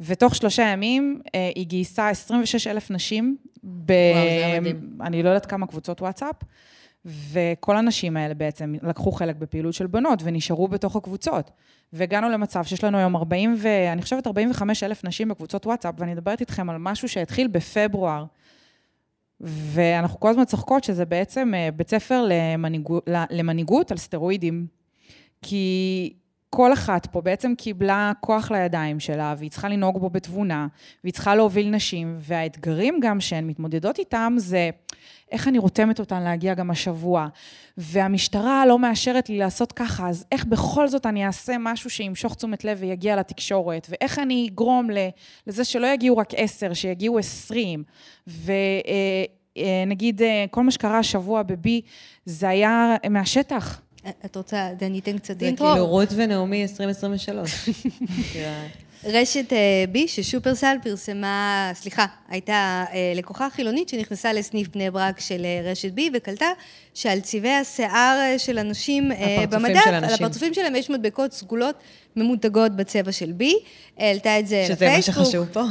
ותוך שלושה ימים אה, היא גייסה 26 אלף נשים, ב... וואו, זה מדהים. אני לא יודעת כמה קבוצות וואטסאפ, וכל הנשים האלה בעצם לקחו חלק בפעילות של בנות ונשארו בתוך הקבוצות. והגענו למצב שיש לנו היום 40 ו... אני חושבת 45 אלף נשים בקבוצות וואטסאפ, ואני מדברת איתכם על משהו שהתחיל בפברואר. ואנחנו כל הזמן צוחקות שזה בעצם אה, בית ספר למנהיגות, על סטרואידים. כי כל אחת פה בעצם קיבלה כוח לידיים שלה, והיא צריכה לנהוג בו בתבונה, והיא צריכה להוביל נשים, והאתגרים גם שהן מתמודדות איתם זה איך אני רותמת אותן להגיע גם השבוע, והמשטרה לא מאשרת לי לעשות ככה, אז איך בכל זאת אני אעשה משהו שימשוך תשומת לב ויגיע לתקשורת, ואיך אני אגרום לזה שלא יגיעו רק עשר, שיגיעו עשרים, ונגיד אה, אה, כל מה שקרה השבוע בבי, זה היה מהשטח. את רוצה, אני אתן קצת אינטרו? זה כאילו רות ונעמי 2023. רשת אה, בי, ששופרסל פרסמה, סליחה, הייתה אה, לקוחה חילונית שנכנסה לסניף בני ברק של אה, רשת בי וקלטה שעל צבעי השיער של אנשים במדף, על הפרצופים שלהם יש מדבקות סגולות ממותגות בצבע של בי, העלתה את זה לפייסבוק. שזה מה שחשוב פה.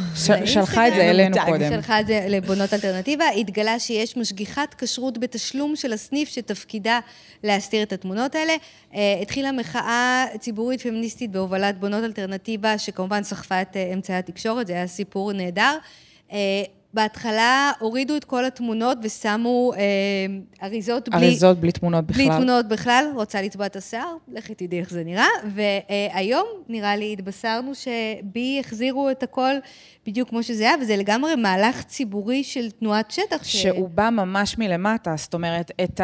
שלחה את זה אלינו קודם. שלחה את זה לבונות אלטרנטיבה, התגלה שיש משגיחת כשרות בתשלום של הסניף שתפקידה להסתיר את התמונות האלה. התחילה מחאה ציבורית פמיניסטית בהובלת בונות אלטרנטיבה, שכמובן סחפה את אמצעי התקשורת, זה היה סיפור נהדר. בהתחלה הורידו את כל התמונות ושמו אה, אריזות בלי... אריזות בלי תמונות בכלל. בלי תמונות בכלל, רוצה לצבוע את השיער, לכי תדעי איך זה נראה. והיום, נראה לי, התבשרנו שבי החזירו את הכל בדיוק כמו שזה היה, וזה לגמרי מהלך ציבורי של תנועת שטח. שהוא ש... בא ממש מלמטה, זאת אומרת, את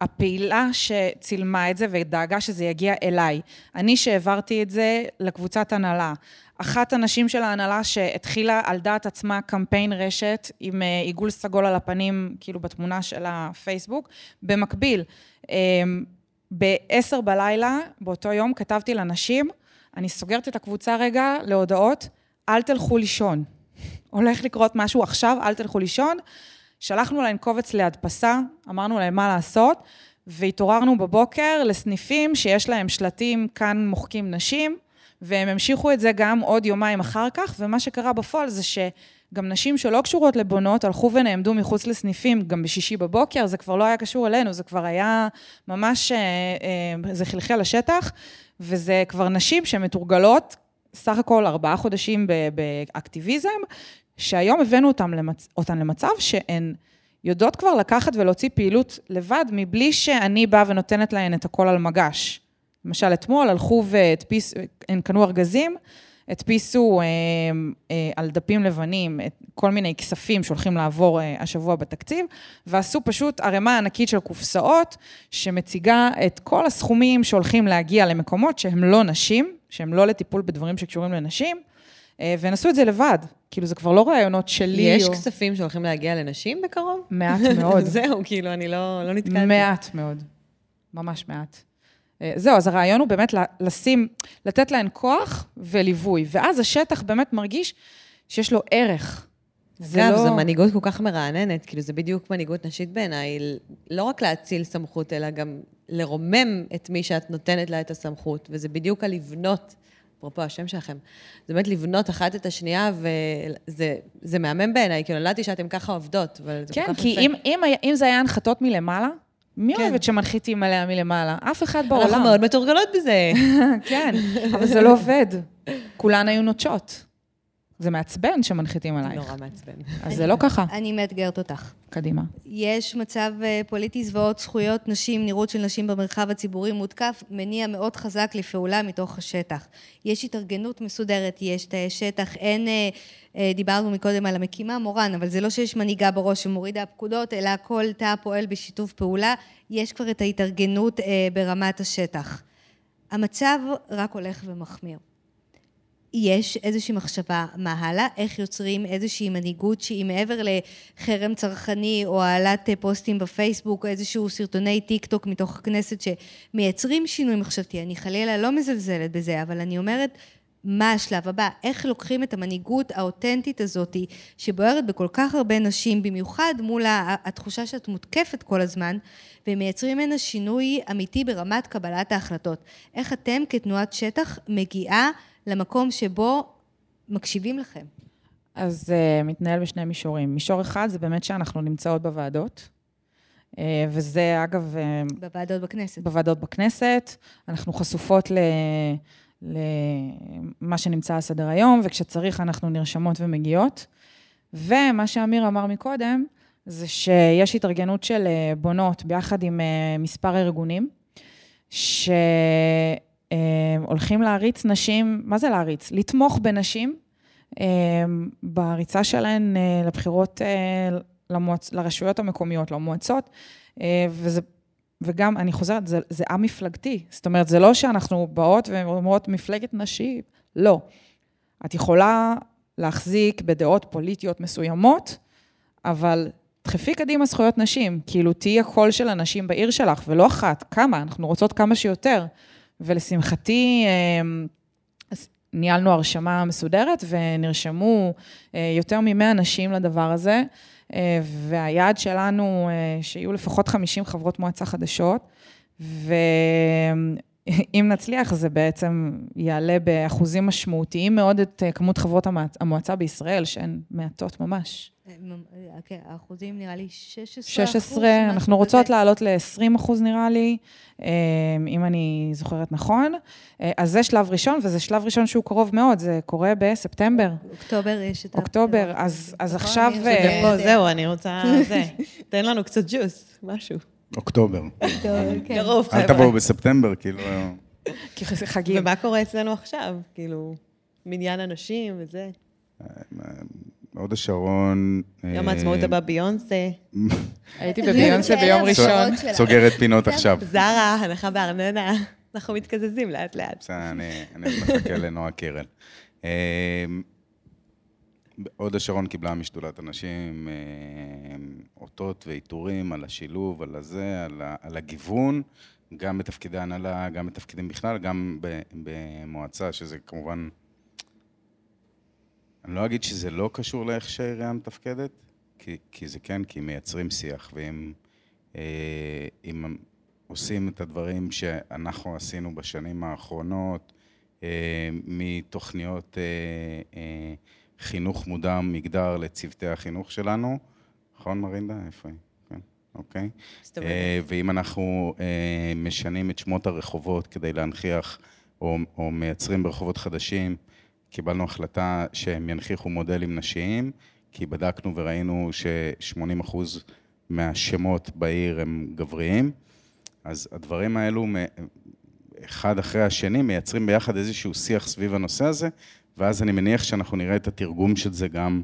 הפעילה שצילמה את זה ודאגה שזה יגיע אליי. אני שהעברתי את זה לקבוצת הנהלה. אחת הנשים של ההנהלה שהתחילה על דעת עצמה קמפיין רשת עם אה, עיגול סגול על הפנים, כאילו בתמונה של הפייסבוק. במקביל, אמ, ב-10 בלילה, באותו יום, כתבתי לנשים, אני סוגרת את הקבוצה רגע להודעות, אל תלכו לישון. הולך לקרות משהו עכשיו, אל תלכו לישון. שלחנו להם קובץ להדפסה, אמרנו להם מה לעשות, והתעוררנו בבוקר לסניפים שיש להם שלטים, כאן מוחקים נשים, והם המשיכו את זה גם עוד יומיים אחר כך, ומה שקרה בפועל זה שגם נשים שלא קשורות לבונות הלכו ונעמדו מחוץ לסניפים גם בשישי בבוקר, זה כבר לא היה קשור אלינו, זה כבר היה ממש, אה, אה, זה חלחל לשטח, וזה כבר נשים שמתורגלות סך הכל ארבעה חודשים באקטיביזם, שהיום הבאנו אותם למצ... אותן למצב שהן יודעות כבר לקחת ולהוציא פעילות לבד, מבלי שאני באה ונותנת להן את הכל על מגש. למשל, אתמול הלכו והדפיסו, הן קנו ארגזים, הדפיסו אה, אה, על דפים לבנים את כל מיני כספים שהולכים לעבור אה, השבוע בתקציב, ועשו פשוט ערימה ענקית של קופסאות, שמציגה את כל הסכומים שהולכים להגיע למקומות שהם לא נשים, שהם לא לטיפול בדברים שקשורים לנשים, אה, והם עשו את זה לבד. כאילו, זה כבר לא רעיונות שלי. יש או... כספים שהולכים להגיע לנשים בקרוב? מעט מאוד. זהו, כאילו, אני לא, לא נתקלתי. מעט מאוד. ממש מעט. אה, זהו, אז הרעיון הוא באמת לשים, לתת להן כוח וליווי, ואז השטח באמת מרגיש שיש לו ערך. אגב, לא... זו מנהיגות כל כך מרעננת, כאילו, זה בדיוק מנהיגות נשית בעיניי, לא רק להציל סמכות, אלא גם לרומם את מי שאת נותנת לה את הסמכות, וזה בדיוק הלבנות, אפרופו השם שלכם, זה באמת לבנות אחת את השנייה, וזה מהמם בעיניי, כאילו, ידעתי שאתן ככה עובדות, אבל זה כן, כל כך יפה. כן, כי אם, אם, אם זה היה הנחתות מלמעלה, מי כן. אוהבת שמנחיתים עליה מלמעלה? אף אחד בעולם. אנחנו מאוד מתורגלות בזה. כן, אבל זה לא עובד. כולן היו נוטשות. זה מעצבן שמנחיתים עלייך. נורא מעצבן. אז זה לא ככה. אני מאתגרת אותך. קדימה. יש מצב אה, פוליטי זוועות זכויות נשים, נראות של נשים במרחב הציבורי מותקף, מניע מאוד חזק לפעולה מתוך השטח. יש התארגנות מסודרת, יש תאי שטח, אין... אה, אה, דיברנו מקודם על המקימה מורן, אבל זה לא שיש מנהיגה בראש שמורידה פקודות, אלא כל תא פועל בשיתוף פעולה. יש כבר את ההתארגנות ברמת השטח. המצב רק הולך ומחמיר. יש איזושהי מחשבה מה הלאה, איך יוצרים איזושהי מנהיגות שהיא מעבר לחרם צרכני או העלאת פוסטים בפייסבוק, או איזשהו סרטוני טיק טוק מתוך הכנסת שמייצרים שינוי מחשבתי. אני חלילה לא מזלזלת בזה, אבל אני אומרת, מה השלב הבא? איך לוקחים את המנהיגות האותנטית הזאת, שבוערת בכל כך הרבה נשים, במיוחד מול התחושה שאת מותקפת כל הזמן, ומייצרים ממנה שינוי אמיתי ברמת קבלת ההחלטות. איך אתם כתנועת שטח מגיעה למקום שבו מקשיבים לכם? אז uh, מתנהל בשני מישורים. מישור אחד זה באמת שאנחנו נמצאות בוועדות, uh, וזה אגב... Uh, בוועדות בכנסת. בוועדות בכנסת. אנחנו חשופות ל... למה שנמצא על סדר היום, וכשצריך אנחנו נרשמות ומגיעות. ומה שאמיר אמר מקודם, זה שיש התארגנות של בונות ביחד עם מספר ארגונים, ש... הולכים להריץ נשים, מה זה להריץ? לתמוך בנשים בריצה שלהן אה, לבחירות אה, למועצ... לרשויות המקומיות, למועצות, אה, וזה, וגם, אני חוזרת, זה, זה א-מפלגתי. זאת אומרת, זה לא שאנחנו באות ואומרות מפלגת נשים, לא. את יכולה להחזיק בדעות פוליטיות מסוימות, אבל דחפי קדימה זכויות נשים, כאילו תהיי הקול של הנשים בעיר שלך, ולא אחת, כמה, אנחנו רוצות כמה שיותר. ולשמחתי, אמ, ניהלנו הרשמה מסודרת ונרשמו אה, יותר מ-100 נשים לדבר הזה, אה, והיעד שלנו, אה, שיהיו לפחות 50 חברות מועצה חדשות, ואם נצליח, זה בעצם יעלה באחוזים משמעותיים מאוד את כמות חברות המועצה בישראל, שהן מעטות ממש. כן, האחוזים נראה לי 16 16, אנחנו רוצות לעלות ל-20 אחוז נראה לי, אה, אם אני זוכרת נכון. אה, אז זה שלב ראשון, וזה שלב ראשון שהוא קרוב מאוד, זה קורה בספטמבר. אוקטובר יש את... אוקטובר, אז נכון, עכשיו... זהו, אני רוצה... תן לנו קצת ג'וס, משהו. אוקטובר. כן. קרוב, חבר'ה. אל תבואו בספטמבר, כאילו... כי חגים. ומה קורה אצלנו עכשיו? כאילו, מניין אנשים וזה. הוד השרון... יום העצמאות אה, הבא ביונסה. הייתי בביונסה ביום ראשון. סוגרת פינות עכשיו. זרה, הנחה בארנונה. אנחנו מתקזזים לאט לאט. בסדר, אני מחכה לנועה קירל. הוד השרון קיבלה משדולת הנשים אה, אותות ועיטורים על השילוב, על הזה, על הגיוון, גם בתפקידי הנהלה, גם בתפקידים בכלל, גם במועצה, שזה כמובן אני לא אגיד שזה לא קשור לאיך שהעירייה מתפקדת, כי, כי זה כן, כי מייצרים שיח, ואם אה, אם עושים את הדברים שאנחנו עשינו בשנים האחרונות, אה, מתוכניות אה, אה, חינוך מודע מגדר לצוותי החינוך שלנו, נכון מרינדה? איפה היא? כן, אוקיי. אה, ואם אנחנו אה, משנים את שמות הרחובות כדי להנכיח, או, או מייצרים ברחובות חדשים, קיבלנו החלטה שהם ינכיחו מודלים נשיים, כי בדקנו וראינו ש-80 אחוז מהשמות בעיר הם גבריים. אז הדברים האלו, אחד אחרי השני, מייצרים ביחד איזשהו שיח סביב הנושא הזה, ואז אני מניח שאנחנו נראה את התרגום של זה גם,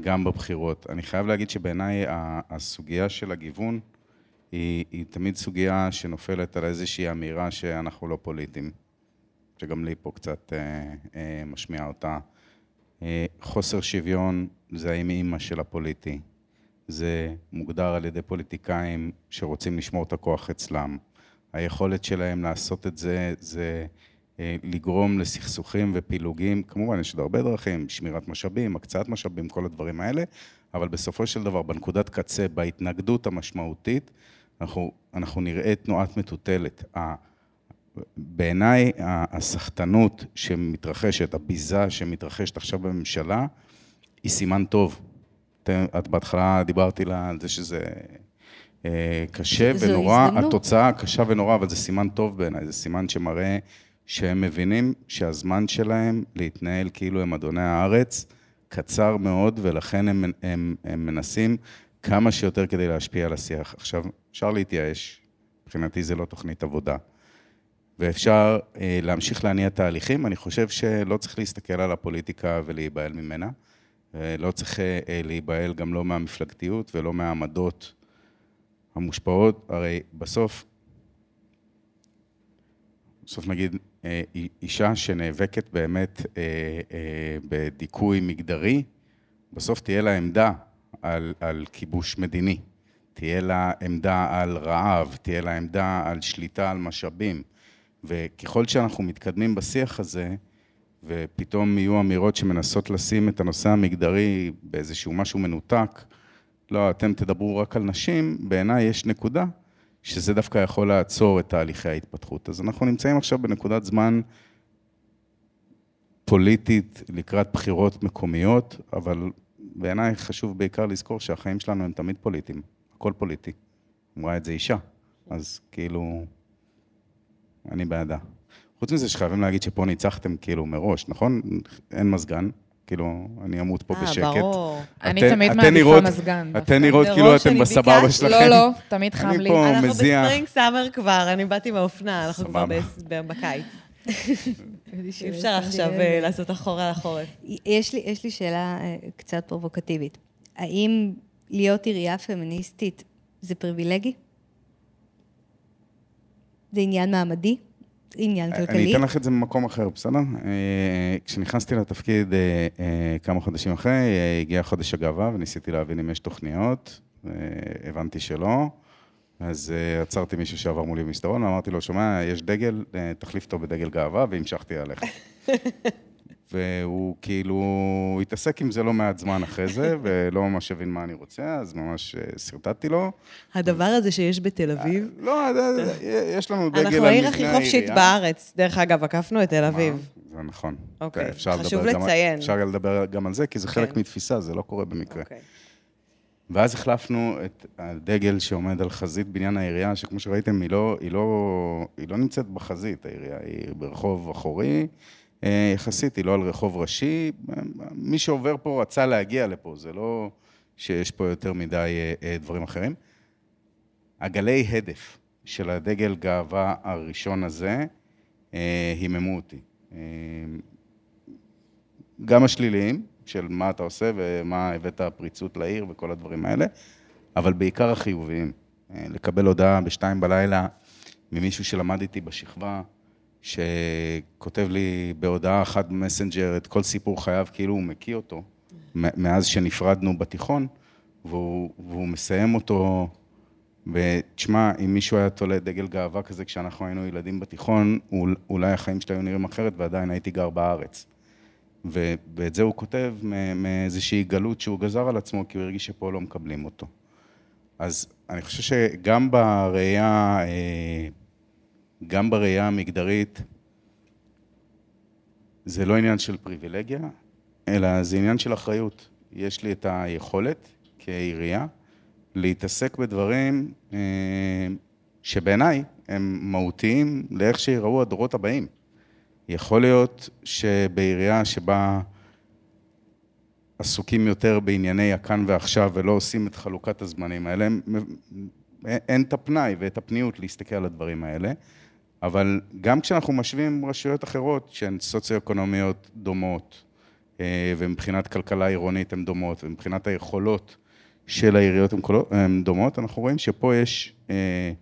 גם בבחירות. אני חייב להגיד שבעיניי הסוגיה של הגיוון היא, היא תמיד סוגיה שנופלת על איזושהי אמירה שאנחנו לא פוליטיים, שגם לי פה קצת אה, אה, משמיע אותה. אה, חוסר שוויון זה האם אימא של הפוליטי. זה מוגדר על ידי פוליטיקאים שרוצים לשמור את הכוח אצלם. היכולת שלהם לעשות את זה, זה לגרום לסכסוכים ופילוגים. כמובן, יש עוד הרבה דרכים, שמירת משאבים, הקצאת משאבים, כל הדברים האלה, אבל בסופו של דבר, בנקודת קצה, בהתנגדות המשמעותית, אנחנו, אנחנו נראה תנועת מטוטלת. בעיניי, הסחטנות שמתרחשת, הביזה שמתרחשת עכשיו בממשלה, היא סימן טוב. את בהתחלה דיברתי לה על זה שזה אה, קשה ונורא, התוצאה קשה ונורא, אבל זה סימן טוב בעיניי, זה סימן שמראה שהם מבינים שהזמן שלהם להתנהל כאילו הם אדוני הארץ קצר מאוד, ולכן הם, הם, הם מנסים כמה שיותר כדי להשפיע על השיח. עכשיו, אפשר להתייאש, מבחינתי זה לא תוכנית עבודה. ואפשר אה, להמשיך להניע תהליכים. אני חושב שלא צריך להסתכל על הפוליטיקה ולהיבהל ממנה. אה, לא צריך אה, אה, להיבהל גם לא מהמפלגתיות ולא מהעמדות המושפעות. הרי בסוף, בסוף נגיד, אישה שנאבקת באמת אה, אה, בדיכוי מגדרי, בסוף תהיה לה עמדה על, על כיבוש מדיני, תהיה לה עמדה על רעב, תהיה לה עמדה על שליטה על משאבים. וככל שאנחנו מתקדמים בשיח הזה, ופתאום יהיו אמירות שמנסות לשים את הנושא המגדרי באיזשהו משהו מנותק, לא, אתם תדברו רק על נשים, בעיניי יש נקודה שזה דווקא יכול לעצור את תהליכי ההתפתחות. אז אנחנו נמצאים עכשיו בנקודת זמן פוליטית לקראת בחירות מקומיות, אבל בעיניי חשוב בעיקר לזכור שהחיים שלנו הם תמיד פוליטיים, הכל פוליטי. אמרה את זה אישה, אז כאילו, אני בעדה. חוץ מזה שחייבים להגיד שפה ניצחתם כאילו מראש, נכון? אין מזגן, כאילו, אני אמות פה אה, בשקט. אה, ברור. אני תמיד מעדיפה מזגן. אתן נראות כאילו אתן בסבבה שלכם. לא, לא, תמיד חם לי. אני פה אנחנו מזיע. בספרינג סאמר כבר, אני באתי מהאופנה, אנחנו כבר בקיץ. אי אפשר עכשיו אה, לעשות אחורה לחורף. יש לי, יש לי שאלה אה, קצת פרובוקטיבית. האם להיות עירייה פמיניסטית זה פריבילגי? זה עניין מעמדי? עניין כלכלי? אני אתן לך את זה ממקום אחר, בסדר? אה, כשנכנסתי לתפקיד אה, אה, כמה חודשים אחרי, אה, הגיע חודש הגאווה וניסיתי להבין אם יש תוכניות, אה, הבנתי שלא, אז אה, עצרתי מישהו שעבר מולי במסדרון ואמרתי לו, שומע, יש דגל, אה, תחליף אותו בדגל גאווה, והמשכתי עליך. והוא כאילו התעסק עם זה לא מעט זמן אחרי זה, ולא ממש הבין מה אני רוצה, אז ממש אה, שרטטתי לו. הדבר הזה שיש בתל אביב, לא, אה, אה, יש לנו דגל על אנחנו מבנה העיר הכי חופשית העירייה. בארץ. דרך אגב, עקפנו את תל אביב. זה נכון. אוקיי, חשוב לציין. אפשר לדבר גם על זה, כי זה חלק כן. מתפיסה, זה לא קורה במקרה. אוקיי. ואז החלפנו את הדגל שעומד על חזית בניין העירייה, שכמו שראיתם, היא לא, היא לא, היא לא נמצאת בחזית, העירייה היא ברחוב אחורי, אה, יחסית, היא לא על רחוב ראשי. מי שעובר פה רצה להגיע לפה, זה לא שיש פה יותר מדי אה, אה, דברים אחרים. הגלי הדף של הדגל גאווה הראשון הזה אה, היממו אותי. אה, גם השליליים, של מה אתה עושה ומה הבאת פריצות לעיר וכל הדברים האלה, אבל בעיקר החיוביים. אה, לקבל הודעה בשתיים בלילה ממישהו שלמד איתי בשכבה, שכותב לי בהודעה אחת במסנג'ר את כל סיפור חייו כאילו הוא מקיא אותו, מאז שנפרדנו בתיכון, והוא, והוא מסיים אותו ותשמע, אם מישהו היה תולה דגל גאווה כזה כשאנחנו היינו ילדים בתיכון, אול- אולי החיים שלי היו נראים אחרת ועדיין הייתי גר בארץ. ו- ואת זה הוא כותב מאיזושהי גלות שהוא גזר על עצמו, כי הוא הרגיש שפה לא מקבלים אותו. אז אני חושב שגם בראייה, אה, גם בראייה המגדרית, זה לא עניין של פריבילגיה, אלא זה עניין של אחריות. יש לי את היכולת כעירייה להתעסק בדברים אה, שבעיניי הם מהותיים לאיך שיראו הדורות הבאים. יכול להיות שבעירייה שבה עסוקים יותר בענייני הכאן ועכשיו ולא עושים את חלוקת הזמנים האלה, אין את הפנאי ואת הפניות להסתכל על הדברים האלה. אבל גם כשאנחנו משווים רשויות אחרות שהן סוציו-אקונומיות דומות, אה, ומבחינת כלכלה עירונית הן דומות, ומבחינת היכולות של העיריות הן דומות, אנחנו רואים שפה יש אה,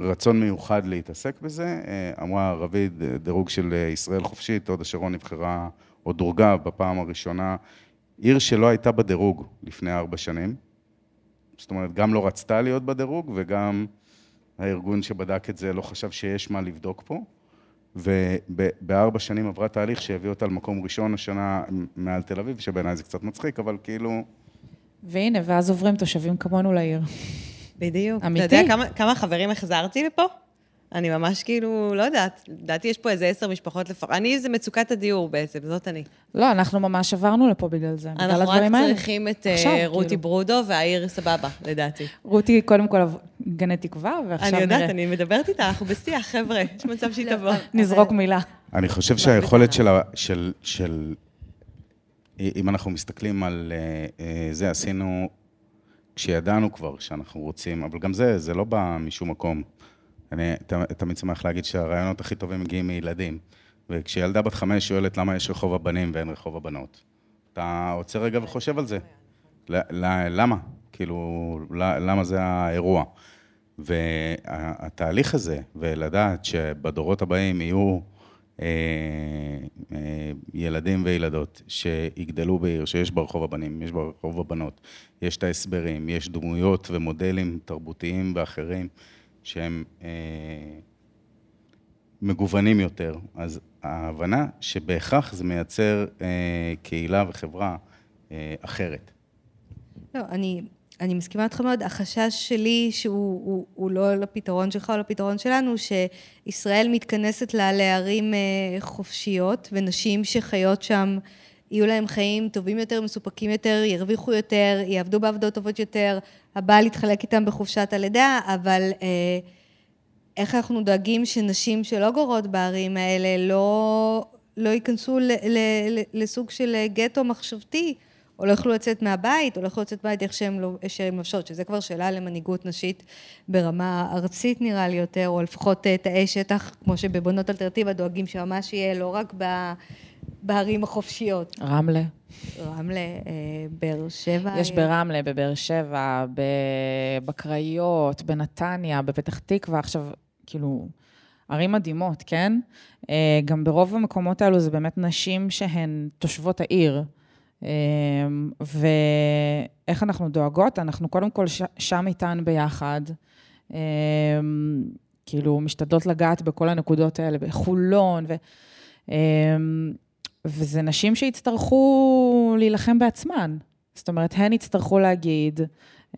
רצון מיוחד להתעסק בזה. אה, אמרה רביד, דירוג של ישראל חופשית, הוד השרון נבחרה, או דורגה בפעם הראשונה, עיר שלא הייתה בדירוג לפני ארבע שנים. זאת אומרת, גם לא רצתה להיות בדירוג, וגם הארגון שבדק את זה לא חשב שיש מה לבדוק פה. ובארבע שנים עברה תהליך שהביא אותה למקום ראשון השנה מעל תל אביב, שבעיניי זה קצת מצחיק, אבל כאילו... והנה, ואז עוברים תושבים כמונו לעיר. בדיוק. אמיתי. אתה יודע כמה, כמה חברים החזרתי לפה? אני ממש כאילו, לא יודעת, לדעתי יש פה איזה עשר משפחות לפחות. אני זה מצוקת הדיור בעצם, זאת אני. לא, אנחנו ממש עברנו לפה בגלל זה, בגלל הדברים האלה. אנחנו רק צריכים את אה, עכשיו, רותי כאילו. ברודו, והעיר סבבה, לדעתי. רותי, קודם כל, גני תקווה, ועכשיו נראה. אני יודעת, אני מדברת איתה, אנחנו בשיח, חבר'ה, יש מצב שהיא תבוא. נזרוק מילה. אני חושב שהיכולת של... אם אנחנו מסתכלים על אה, אה, זה, עשינו, כשידענו כבר שאנחנו רוצים, אבל גם זה, זה לא בא משום מקום. אני תמיד שמח להגיד שהרעיונות הכי טובים מגיעים מילדים. וכשילדה בת חמש שואלת למה יש רחוב הבנים ואין רחוב הבנות, אתה עוצר רגע וחושב על זה. למה? כאילו, למה זה האירוע? והתהליך הזה, ולדעת שבדורות הבאים יהיו אה, אה, ילדים וילדות שיגדלו בעיר, שיש ברחוב הבנים, יש ברחוב הבנות, יש את ההסברים, יש דמויות ומודלים תרבותיים ואחרים. שהם אה, מגוונים יותר. אז ההבנה שבהכרח זה מייצר אה, קהילה וחברה אה, אחרת. לא, אני, אני מסכימה איתך מאוד. החשש שלי, שהוא הוא, הוא לא לפתרון שלך או לפתרון שלנו, שישראל מתכנסת לה לערים אה, חופשיות, ונשים שחיות שם, יהיו להם חיים טובים יותר, מסופקים יותר, ירוויחו יותר, יעבדו בעבודות טובות יותר, הבעל יתחלק איתם בחופשת הלידה, אבל אה, איך אנחנו דואגים שנשים שלא גורות בערים האלה לא, לא ייכנסו ל, ל, ל, לסוג של גטו מחשבתי, או לא יוכלו לצאת מהבית, או לא יוכלו לצאת מהבית איך שהן לא, מבשות, שזה כבר שאלה למנהיגות נשית ברמה ארצית נראה לי יותר, או לפחות אה, תאי שטח, כמו שבבונות אלטרנטיבה דואגים שממש יהיה לא רק ב... בערים החופשיות. רמלה. רמלה, אה, באר שבע. יש ברמלה, בבאר שבע, בקריות, בנתניה, בפתח תקווה. עכשיו, כאילו, ערים מדהימות, כן? אה, גם ברוב המקומות האלו זה באמת נשים שהן תושבות העיר. אה, ואיך אנחנו דואגות? אנחנו קודם כל שם איתן ביחד. כאילו, משתדלות לגעת בכל הנקודות האלה, בחולון, ו... וזה נשים שיצטרכו להילחם בעצמן. זאת אומרת, הן יצטרכו להגיד,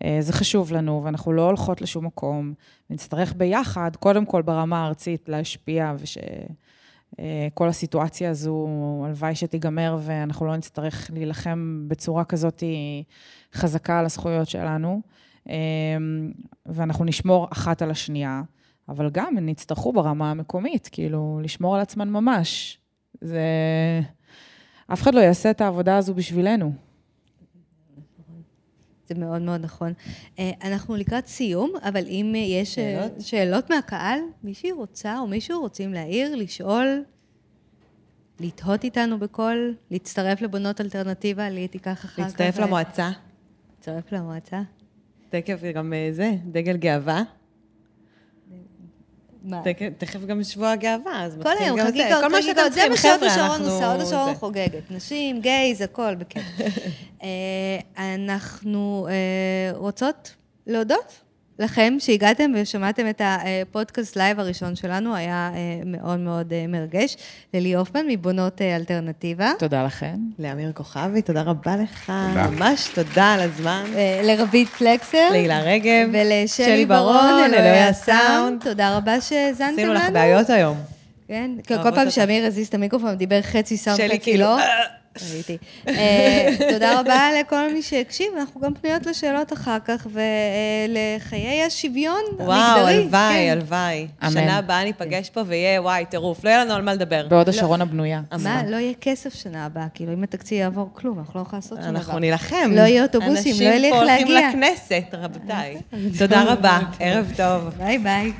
אה, זה חשוב לנו, ואנחנו לא הולכות לשום מקום, ונצטרך ביחד, קודם כל ברמה הארצית, להשפיע, ושכל אה, הסיטואציה הזו, הלוואי שתיגמר, ואנחנו לא נצטרך להילחם בצורה כזאת חזקה על הזכויות שלנו, אה, ואנחנו נשמור אחת על השנייה, אבל גם הן יצטרכו ברמה המקומית, כאילו, לשמור על עצמן ממש. זה... אף אחד לא יעשה את העבודה הזו בשבילנו. זה מאוד מאוד נכון. אה, אנחנו לקראת סיום, אבל אם יש אה, שאלות, שאלות מהקהל, מישהי רוצה או מישהו רוצים להעיר, לשאול, לתהות איתנו בקול, להצטרף לבונות אלטרנטיבה, לי תיקח אחר כך. להצטרף למועצה. להצטרף למועצה. תקף גם אה, זה, דגל גאווה. תכף גם שבוע הגאווה, אז כל היום חגיגות, כל מה שאתם צריכים, חבר'ה, אנחנו... זה מה שהוד השרון עושה, הוד השרון חוגגת. נשים, gays, הכל, בכיף. אה, אנחנו אה, רוצות להודות לכם שהגעתם ושמעתם את הפודקאסט live הראשון שלנו, היה אה, מאוד מאוד אה, מרגש. ללי הופמן מבונות אה, אלטרנטיבה. תודה לכם. לאמיר כוכבי, תודה רבה לך. תודה. ממש תודה על הזמן. לרביד פלקסר. להילה רגב. ולשלי ברון, אלוהי הסאונד. תודה רבה שהאזנתם לנו. עשינו לך בעיות היום. כן, כל פעם שאמיר הזיז את המיקרופון, דיבר חצי סאונד, חצי לא. ראיתי. אה, תודה רבה לכל מי שהקשיב, אנחנו גם פנויות לשאלות אחר כך, ולחיי השוויון המגדרי. וואו, הלוואי, כן. הלוואי. אמן. שנה הבאה ניפגש פה ויהיה, וואי, טירוף. לא יהיה לנו על מה לדבר. בהוד השרון הבנויה. מה, לא יהיה כסף שנה הבאה, כאילו, אם התקציב יעבור כלום, אנחנו לא יכולים לעשות שום דבר. אנחנו נילחם. לא יהיה אוטובוסים, לא יהיה לי איך אנשים פה להגיע. הולכים לכנסת, רבותיי. תודה רבה, ערב טוב. ביי ביי.